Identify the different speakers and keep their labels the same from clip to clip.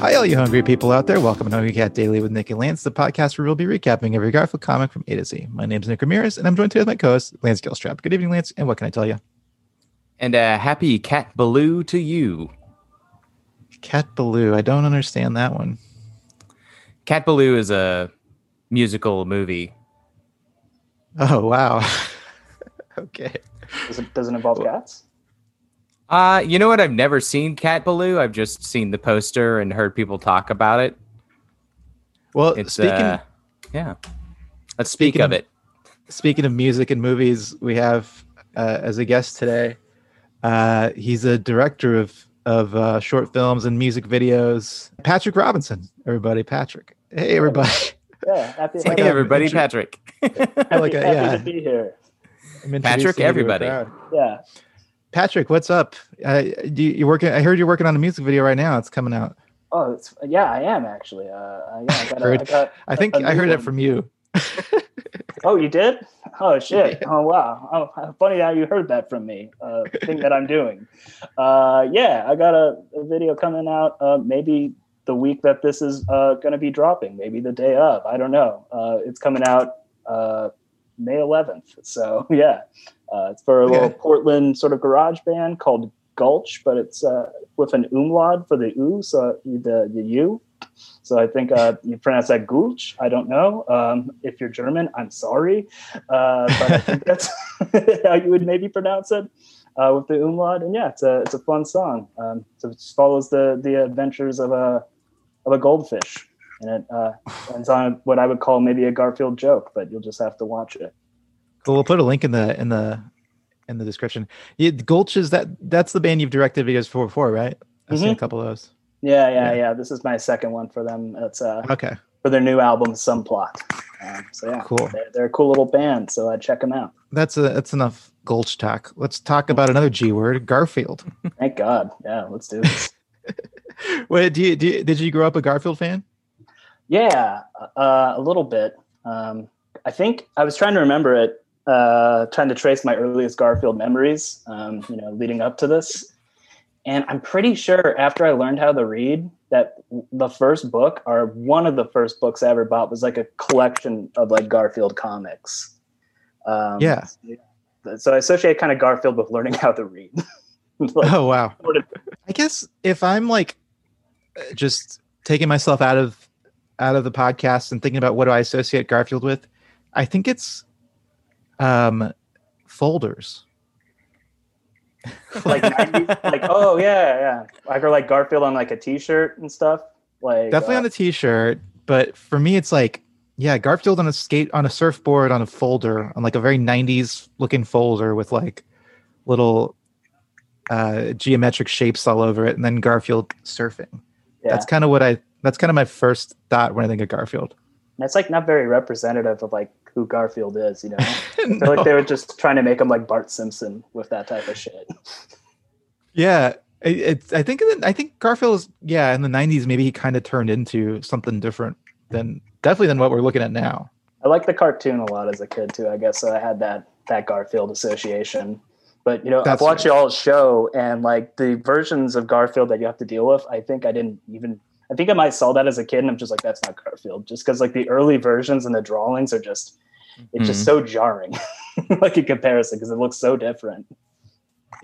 Speaker 1: Hi, all you hungry people out there. Welcome to Hungry Cat Daily with Nick and Lance, the podcast where we'll be recapping every Garfield comic from A to Z. My name is Nick Ramirez, and I'm joined today with my co host, Lance Gilstrap. Good evening, Lance, and what can I tell you?
Speaker 2: And uh, happy Cat Ballou to you.
Speaker 1: Cat Ballou. I don't understand that one.
Speaker 2: Cat Ballou is a musical movie.
Speaker 1: Oh, wow. okay.
Speaker 3: Does it, does it involve cats?
Speaker 2: Uh, you know what? I've never seen Cat Ballou. I've just seen the poster and heard people talk about it.
Speaker 1: Well,
Speaker 2: It's
Speaker 1: speaking,
Speaker 2: uh, yeah. Let's speak
Speaker 1: speaking
Speaker 2: of
Speaker 1: of-
Speaker 2: it.
Speaker 1: speaking of music and movies, we have uh, as a guest today, uh, he's a director of, of uh, short films and music videos, Patrick Robinson. Everybody, Patrick. Hey, everybody.
Speaker 3: Yeah, happy,
Speaker 2: Hey,
Speaker 1: like
Speaker 3: happy,
Speaker 1: a-
Speaker 2: everybody,
Speaker 1: intro-
Speaker 2: Patrick.
Speaker 1: like a-
Speaker 3: happy
Speaker 1: yeah.
Speaker 3: to be here.
Speaker 1: I'm
Speaker 2: Patrick,
Speaker 1: you to a
Speaker 2: everybody.
Speaker 3: Yeah.
Speaker 1: Patrick, what's up? Uh, do you, you're working. I heard you're working on a music video right now. It's coming out.
Speaker 3: Oh, it's, yeah, I am actually. Uh, yeah, I got.
Speaker 1: Heard-
Speaker 3: I, got
Speaker 1: I think I heard it from you.
Speaker 3: Oh, you did? Oh shit! Oh wow! Oh, funny how you heard that from me. Uh, thing that I'm doing. Uh, yeah, I got a, a video coming out. Uh, maybe the week that this is uh, going to be dropping. Maybe the day of. I don't know. Uh, it's coming out uh, May 11th. So yeah, uh, it's for a little Portland sort of garage band called Gulch, but it's uh, with an umlaut for the u, so the the u. So I think uh, you pronounce that Gulch. I don't know. Um, if you're German, I'm sorry, uh, but I think that's how you would maybe pronounce it uh, with the umlaut. And yeah, it's a it's a fun song. Um, so it just follows the the adventures of a of a goldfish, and it uh, ends on what I would call maybe a Garfield joke, but you'll just have to watch it.
Speaker 1: We'll put a link in the in the in the description. Yeah, Gulch is that that's the band you've directed videos for before, right? I've seen a
Speaker 3: Mhm.
Speaker 1: couple of those.
Speaker 3: Yeah, yeah,
Speaker 1: Yeah.
Speaker 3: yeah. This is my second one for them. It's uh,
Speaker 1: Okay,
Speaker 3: for their new album, Subplot. Um, so yeah,
Speaker 1: cool.
Speaker 3: they're, they're a cool little band. So uh, check them out.
Speaker 1: That's a that's enough Gulch talk. Let's talk about another G word, Garfield.
Speaker 3: Thank God. Yeah, let's do this.
Speaker 1: Wait, do you, do you, did you grow up a Garfield fan?
Speaker 3: Yeah, uh, a little bit. Um, I think I was trying to remember it, uh, trying to trace my earliest Garfield memories, um, you know, leading up to this. And I'm pretty sure after I learned how to read, that the first book, or one of the first books I ever bought, was like a collection of like Garfield comics. Um,
Speaker 1: Yeah.
Speaker 3: So I associate kind of Garfield with learning how to read. Like,
Speaker 1: oh wow. I guess if I'm like just taking myself out of out of the podcast and thinking about what do I associate Garfield with, I think it's um folders.
Speaker 3: like 90s, like oh yeah, yeah. Like or like Garfield on like a T-shirt and stuff. Like
Speaker 1: Definitely
Speaker 3: uh,
Speaker 1: on a t-shirt, but for me it's like yeah, Garfield on a skate on a surfboard on a folder on like a very 90s looking folder with like little uh geometric shapes all over it and then Garfield surfing.
Speaker 3: yeah.
Speaker 1: That's kind of what I that's kind of my first thought when I think of Garfield.
Speaker 3: And it's like not very representative of like who Garfield is, you know. I feel
Speaker 1: No.
Speaker 3: like they were just trying to make him like Bart Simpson with that type of shit.
Speaker 1: Yeah, it's. I think. In the, I think Garfield is. Yeah, in the '90s, maybe he kind of turned into something different than definitely than what we're looking at now.
Speaker 3: I like the cartoon a lot as a kid too, I guess. So I had that that Garfield association. But you know,
Speaker 1: That's
Speaker 3: I've watched
Speaker 1: right.
Speaker 3: y'all's show and like the versions of Garfield that you have to deal with, I think I didn't even I think I might saw that as a kid and I'm just like, that's not Garfield. Just because like the early versions and the drawings are just it's just
Speaker 2: Mhm.
Speaker 3: so jarring, like in comparison, because it looks so different.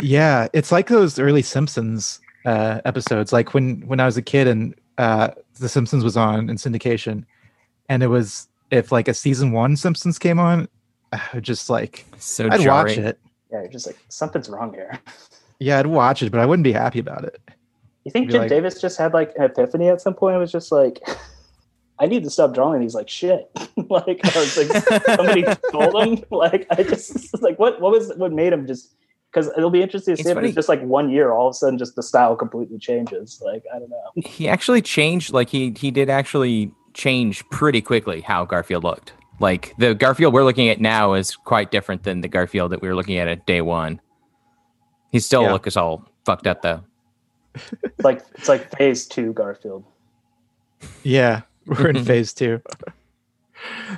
Speaker 1: Yeah, it's like those early Simpsons uh, episodes. Like when when I was a kid and uh, The Simpsons was on in syndication, and it was if like a season one Simpsons came on, I would just like
Speaker 2: So
Speaker 1: I'd
Speaker 2: jarring.
Speaker 1: watch it.
Speaker 3: Yeah, you're just like something's wrong here.
Speaker 1: Yeah, I'd watch it, but I wouldn't be happy about it.
Speaker 3: You think Jim
Speaker 1: like-
Speaker 3: Davis just had like an epiphany at some point? It was just like, I need to stop drawing these like shit. like, I was like, somebody told him. Like, I just like what what was what made him just because it'll be interesting to
Speaker 2: It's
Speaker 3: see if
Speaker 2: funny.
Speaker 3: it's just like one year, all of a sudden, just the style completely changes. Like, I don't know.
Speaker 2: he actually changed like he he did actually change pretty quickly how Garfield looked. Like the Garfield we're looking at now is quite different than the Garfield that we were looking at at day one. He still
Speaker 1: Yeah.
Speaker 2: looks all fucked up though.
Speaker 3: It's like it's like phase two Garfield.
Speaker 1: Yeah, we're in phase two.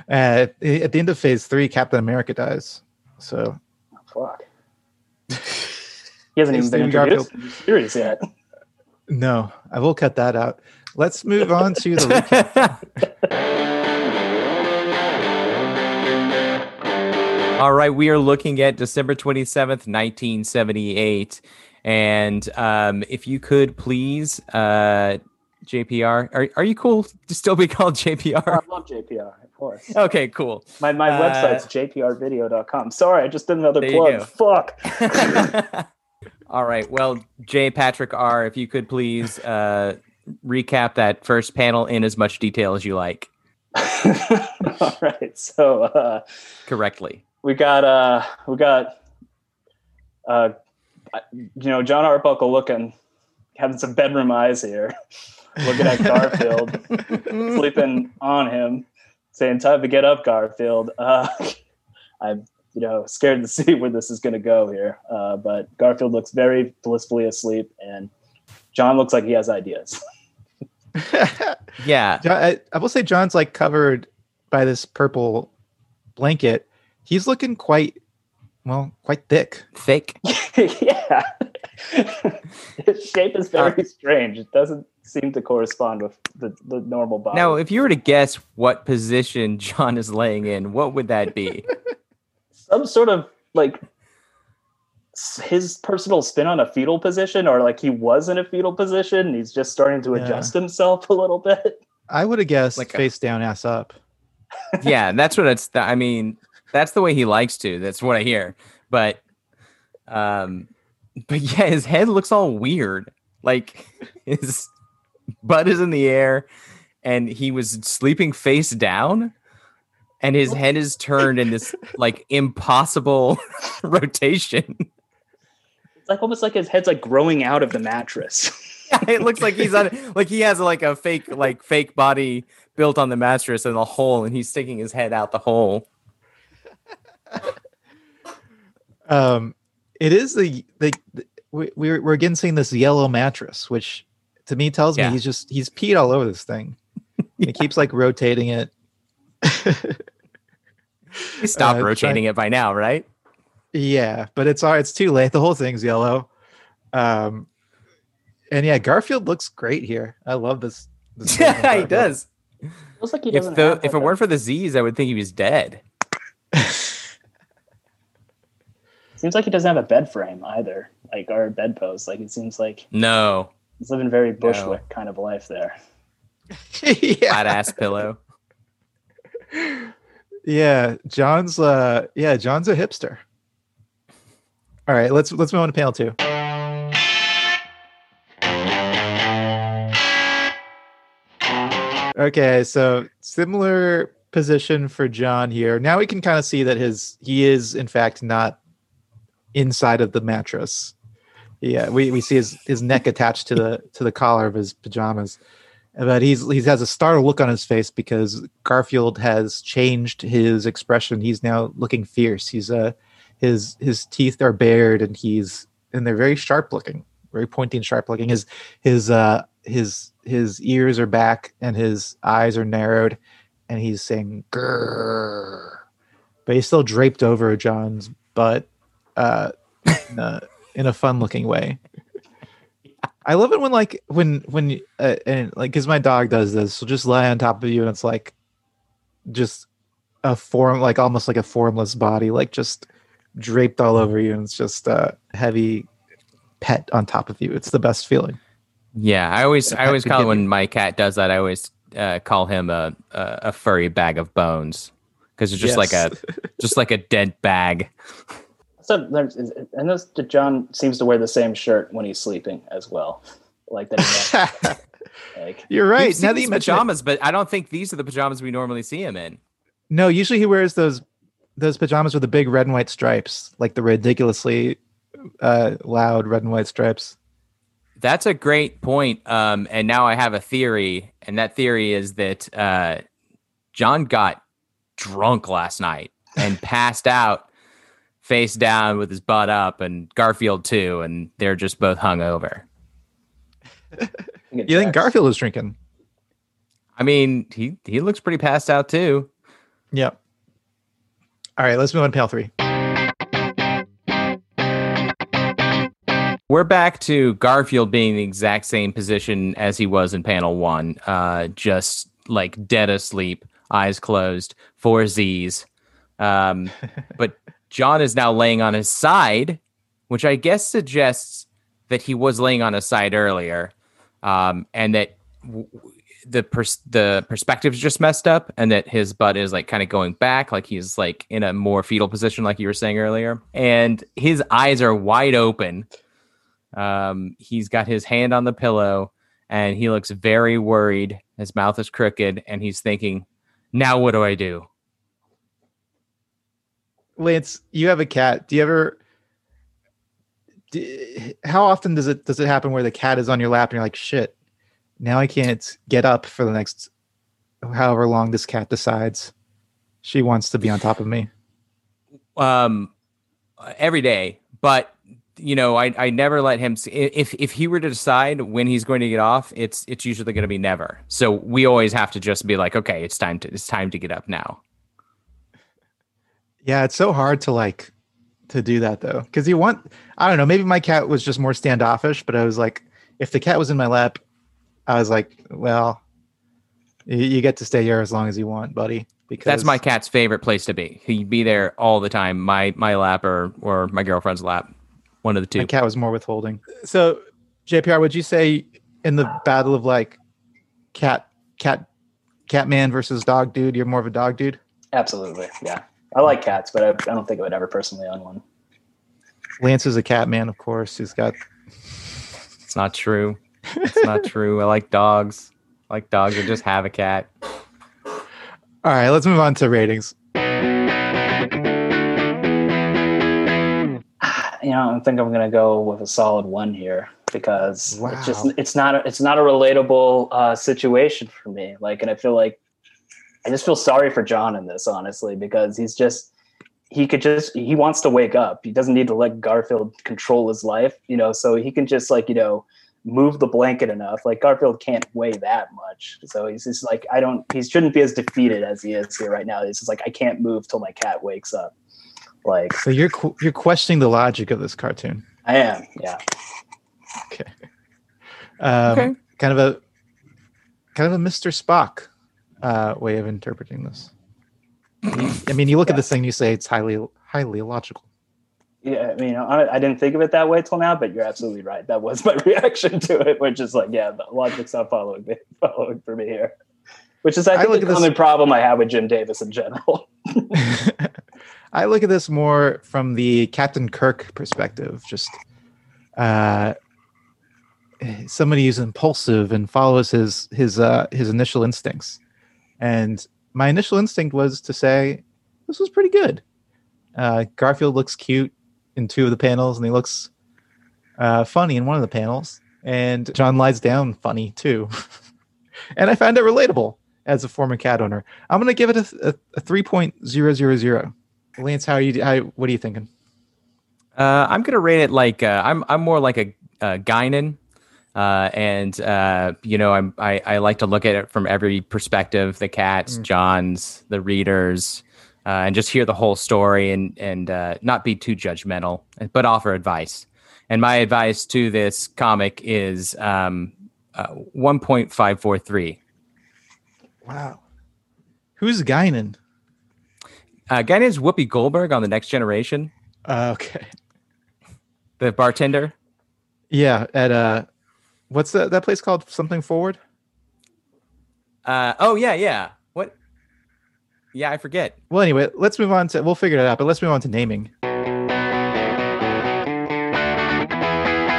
Speaker 1: Uh, at the end of phase three, Captain America dies. So
Speaker 3: Oh, fuck. He hasn't even
Speaker 1: Stephen
Speaker 3: been introduced in the series yet.
Speaker 1: No, I will cut that out. Let's move on to the recap.
Speaker 2: All right, we are looking at December 27th, 1978. And um, if you could please, uh, JPR, are, are you cool to still be called JPR?
Speaker 3: I love JPR, of course.
Speaker 2: Okay, cool.
Speaker 3: My my
Speaker 2: Uh,
Speaker 3: website's jprvideo.com. Sorry, I just did another plug. Fuck.
Speaker 2: All right. Well, J. Patrick R., if you could please uh, recap that first panel in as much detail as you like
Speaker 3: All right. So uh,
Speaker 2: correctly.
Speaker 3: we got uh we got uh you know John Arbuckle looking having some bedroom eyes here, looking at Garfield, sleeping on him, saying time to get up, Garfield. Uh, I'm you know scared to see where this is going to go here, uh, but Garfield looks very blissfully asleep, and John looks like he has ideas.
Speaker 2: Yeah.
Speaker 1: John, I, I will say John's like covered by this purple blanket. He's looking quite well, quite thick.
Speaker 2: Thick.
Speaker 3: yeah. His shape is very strange. It doesn't seem to correspond with the, the normal body.
Speaker 2: Now, if you were to guess what position John is laying in, what would that be?
Speaker 3: Some sort of like his personal spin on a fetal position, or like he was in a fetal position. And he's just starting to
Speaker 1: Yeah.
Speaker 3: adjust himself a little bit.
Speaker 1: I would have guessed
Speaker 2: Like a-
Speaker 1: face down, ass up.
Speaker 2: yeah, that's what it's. I mean, that's the way he likes to. That's what I hear. But, um, but yeah, his head looks all weird. Like his butt is in the air, and he was sleeping face down, and his head is turned in this like impossible rotation.
Speaker 3: It's like almost like his head's like growing out of the mattress.
Speaker 2: it looks like he's on like he has like a fake like fake body built on the mattress and a hole, and he's sticking his head out the hole.
Speaker 1: Um, it is the the, the we, we're we're again seeing this yellow mattress, which to me tells
Speaker 2: Yeah.
Speaker 1: me he's just he's peed all over this thing. He keeps like rotating it.
Speaker 2: He stopped
Speaker 1: Uh,
Speaker 2: rotating it by now, right?
Speaker 1: Yeah, but it's all it's too late. The whole thing's yellow. Um, and yeah, Garfield looks great here. I love this. this
Speaker 2: yeah, he does.
Speaker 3: Looks like he
Speaker 2: If
Speaker 3: doesn't.
Speaker 2: the if it weren't for the Z's, I would think he was dead.
Speaker 3: seems like he doesn't have a bed frame either, like our a bedpost. Like it seems like
Speaker 2: No,
Speaker 3: he's living very bushwick kind of life there.
Speaker 1: yeah,
Speaker 2: flat ass pillow.
Speaker 1: yeah. John's uh, yeah, John's a hipster. All right, let's let's move on to panel two. Okay, so similar position for John here. Now we can kind of see that his he is in fact not inside of the mattress. Yeah, we, we see his, his neck attached to the to the collar of his pajamas. But he's he has a startled look on his face because Garfield has changed his expression. He's now looking fierce. He's uh his his teeth are bared and he's and they're very sharp looking, very pointy and sharp looking. His his uh his his ears are back and his eyes are narrowed and he's saying grrr. But he's still draped over John's butt uh a, in a fun looking way. I love it when like when when uh, and like because my dog does this. So just lie on top of you and it's like just a form like almost like a formless body like just draped all over you and it's just a heavy pet on top of you. It's the best feeling.
Speaker 2: Yeah, I always I always call it when my cat does that. I always uh, call him a, a a furry bag of bones because it's just like a just like a dead bag.
Speaker 3: So there's, I noticed that John seems to wear the same shirt when he's sleeping as well. Like that. like
Speaker 1: You're right.
Speaker 2: We've
Speaker 1: Now that
Speaker 2: his
Speaker 1: it-
Speaker 2: pajamas, but I don't think these are the pajamas we normally see him in.
Speaker 1: No, usually he wears those those pajamas with the big red and white stripes, like the ridiculously uh, loud red and white stripes.
Speaker 2: That's a great point. Um, and now I have a theory, and that theory is that uh, John got drunk last night and passed out face down with his butt up, and Garfield too, and they're just both hungover.
Speaker 1: You think Garfield was drinking?
Speaker 2: I mean, he he looks pretty passed out too.
Speaker 1: Yep. All right, let's move on to panel three.
Speaker 2: We're we're back to Garfield being the exact same position as he was in panel one, uh, just like dead asleep, eyes closed, four Z's. Um, but John is now laying on his side, which I guess suggests that he was laying on his side earlier, um, and that w- the pers- the perspective's just messed up, and that his butt is like kind of going back, like he's like in a more fetal position, like you were saying earlier, and his eyes are wide open. Um, he's got his hand on the pillow, and he looks very worried. His mouth is crooked, and he's thinking, "Now what do I do?"
Speaker 1: Lance, you have a cat. Do you ever? Do, how often does it does it happen where the cat is on your lap and you're like, shit, now I can't get up for the next however long this cat decides she wants to be on top of me.
Speaker 2: Um, every day, but you know, I, I never let him see if if he were to decide when he's going to get off, it's it's usually going to be never. So we always have to just be like, okay, it's time to it's time to get up now.
Speaker 1: Yeah, it's so hard to like to do that though, because you want I don't know, maybe my cat was just more standoffish, but I was like, if the cat was in my lap, I was like, well, you, you get to stay here as long as you want, buddy. Because
Speaker 2: That's my cat's favorite place to be. He'd be there all the time. My my lap or or my girlfriend's lap, one of the two.
Speaker 1: My cat was more withholding. So, JPR, would you say in the battle of like cat, cat, cat man versus dog dude, you're more of a dog dude?
Speaker 3: Absolutely, yeah. I like cats, but I, I don't think I would ever personally own one.
Speaker 1: Lance is a cat man, of course. He's got.
Speaker 2: It's not true. It's not true. I like dogs. I like dogs. I just have a cat.
Speaker 1: All right, let's move on to ratings.
Speaker 3: You know, I think I'm going to go with a solid one here because
Speaker 1: Wow.
Speaker 3: it's just it's not a, it's not a relatable uh, situation for me. Like, and I feel like I just feel sorry for John in this, honestly, because he's just he could just he wants to wake up. He doesn't need to let Garfield control his life, you know. So he can just like you know move the blanket enough. Like Garfield can't weigh that much, so he's just like I don't. He shouldn't be as defeated as he is here right now. He's just like I can't move till my cat wakes up. Like
Speaker 1: So you're qu- you're questioning the logic of this cartoon.
Speaker 3: I am, yeah.
Speaker 1: Okay. Um,
Speaker 2: Okay.
Speaker 1: Kind of a kind of a Mr. Spock uh, way of interpreting this. I mean, you look at this thing, you say it's highly highly illogical.
Speaker 3: Yeah, I mean, I, I didn't think of it that way till now, but you're absolutely right. That was my reaction to it, which is like, yeah, the logic's not following me, following for me here. Which is, I
Speaker 1: I
Speaker 3: think,
Speaker 1: look
Speaker 3: the
Speaker 1: at this-
Speaker 3: problem I have with Jim Davis in general.
Speaker 1: I look at this more from the Captain Kirk perspective. Just uh, somebody who's impulsive and follows his his uh, his initial instincts. And my initial instinct was to say this was pretty good. Uh, Garfield looks cute in two of the panels, and he looks uh, funny in one of the panels. And John lies down funny too. and I found it relatable as a former cat owner. I'm gonna give it a, a, a three point zero zero zero. Lance, how are you? How, what are you thinking?
Speaker 2: Uh, I'm gonna rate it like uh, I'm. I'm more like a, a Guinan, uh, and uh, you know, I'm. I, I like to look at it from every perspective: the cats,
Speaker 1: Mm.
Speaker 2: John's, the readers, uh, and just hear the whole story and and uh, not be too judgmental, but offer advice. And my advice to this comic is um, uh, 1.543.
Speaker 1: Wow. Who's Guinan?
Speaker 2: Uh, guy named Whoopi Goldberg on the Next Generation,
Speaker 1: Uh, okay.
Speaker 2: the bartender.
Speaker 1: Yeah. At uh, what's that that place called? Something Forward.
Speaker 2: Uh, oh yeah, yeah. What? Yeah, I forget.
Speaker 1: Well, anyway, let's move on to. We'll figure it out, but let's move on to naming.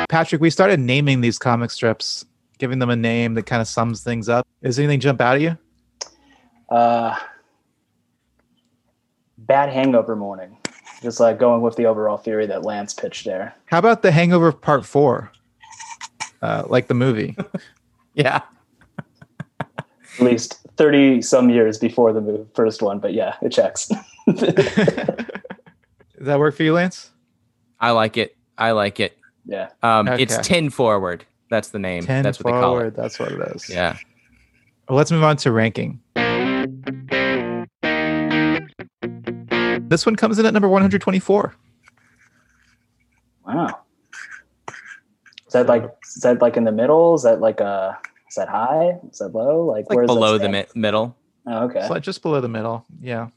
Speaker 1: Patrick, we started naming these comic strips, giving them a name that kind of sums things up. Does anything jump out at you?
Speaker 3: Uh, bad hangover morning. Just like going with the overall theory that Lance pitched there.
Speaker 1: How about the Hangover Part Four, uh, like the movie?
Speaker 2: Yeah.
Speaker 3: At least 30 some years before the move, first one, but yeah, it checks.
Speaker 1: Does that work for you, Lance?
Speaker 2: I like it. I like it.
Speaker 3: yeah.
Speaker 2: Um, It's
Speaker 1: Okay.
Speaker 2: 10 forward. That's the name.
Speaker 1: Ten
Speaker 2: That's what
Speaker 1: forward.
Speaker 2: they call it.
Speaker 1: That's what it is.
Speaker 2: Yeah.
Speaker 1: Well, let's move on to ranking. This one comes in at number 124.
Speaker 3: Wow. Is that like is that like in the middle? Is that like uh is that high? Is that low? Like,
Speaker 2: Like
Speaker 3: where's that
Speaker 2: below the mi- middle.
Speaker 3: Oh, okay.
Speaker 1: So just below the middle. Yeah.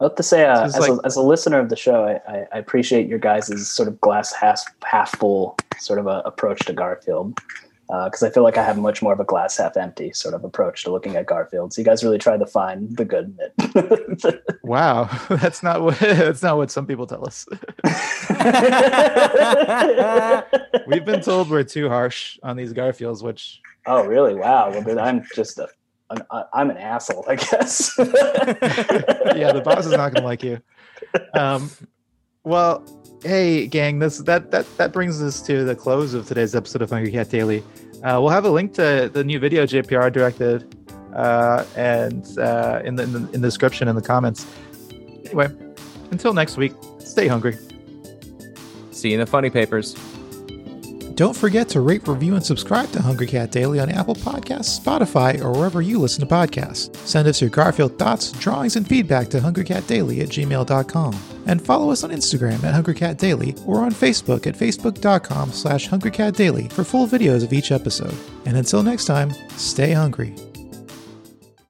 Speaker 3: I have to say, uh, as,
Speaker 1: is
Speaker 3: a, as a listener of the show, I, I, I appreciate your guys' sort of glass half half full sort of a approach to Garfield. Because I feel like I have much more of a glass half empty sort of approach to looking at Garfield. So you guys really tried to find the good in it.
Speaker 1: Wow. That's not what that's not what some people tell us. We've been told we're too harsh on these Garfields, which
Speaker 3: oh, really? Wow. Well, then I'm just a an, I'm an asshole, I guess.
Speaker 1: yeah, the boss is not going to like you. Um, well, hey, gang, this that that that brings us to the close of today's episode of Hungry Cat Daily. Uh, we'll have a link to the new video JPR directed, uh, and uh, in the, in the in the description in the comments. Anyway, until next week, stay hungry.
Speaker 2: See you in the funny papers.
Speaker 4: Don't forget to rate, review, and subscribe to Hungry Cat Daily on Apple Podcasts, Spotify, or wherever you listen to podcasts. Send us your Garfield thoughts, drawings, and feedback to hungrycatdaily at gmail.com. And follow us on Instagram at hungrycatdaily or on Facebook at facebook.com slash hungrycatdaily for full videos of each episode. And until next time, stay hungry.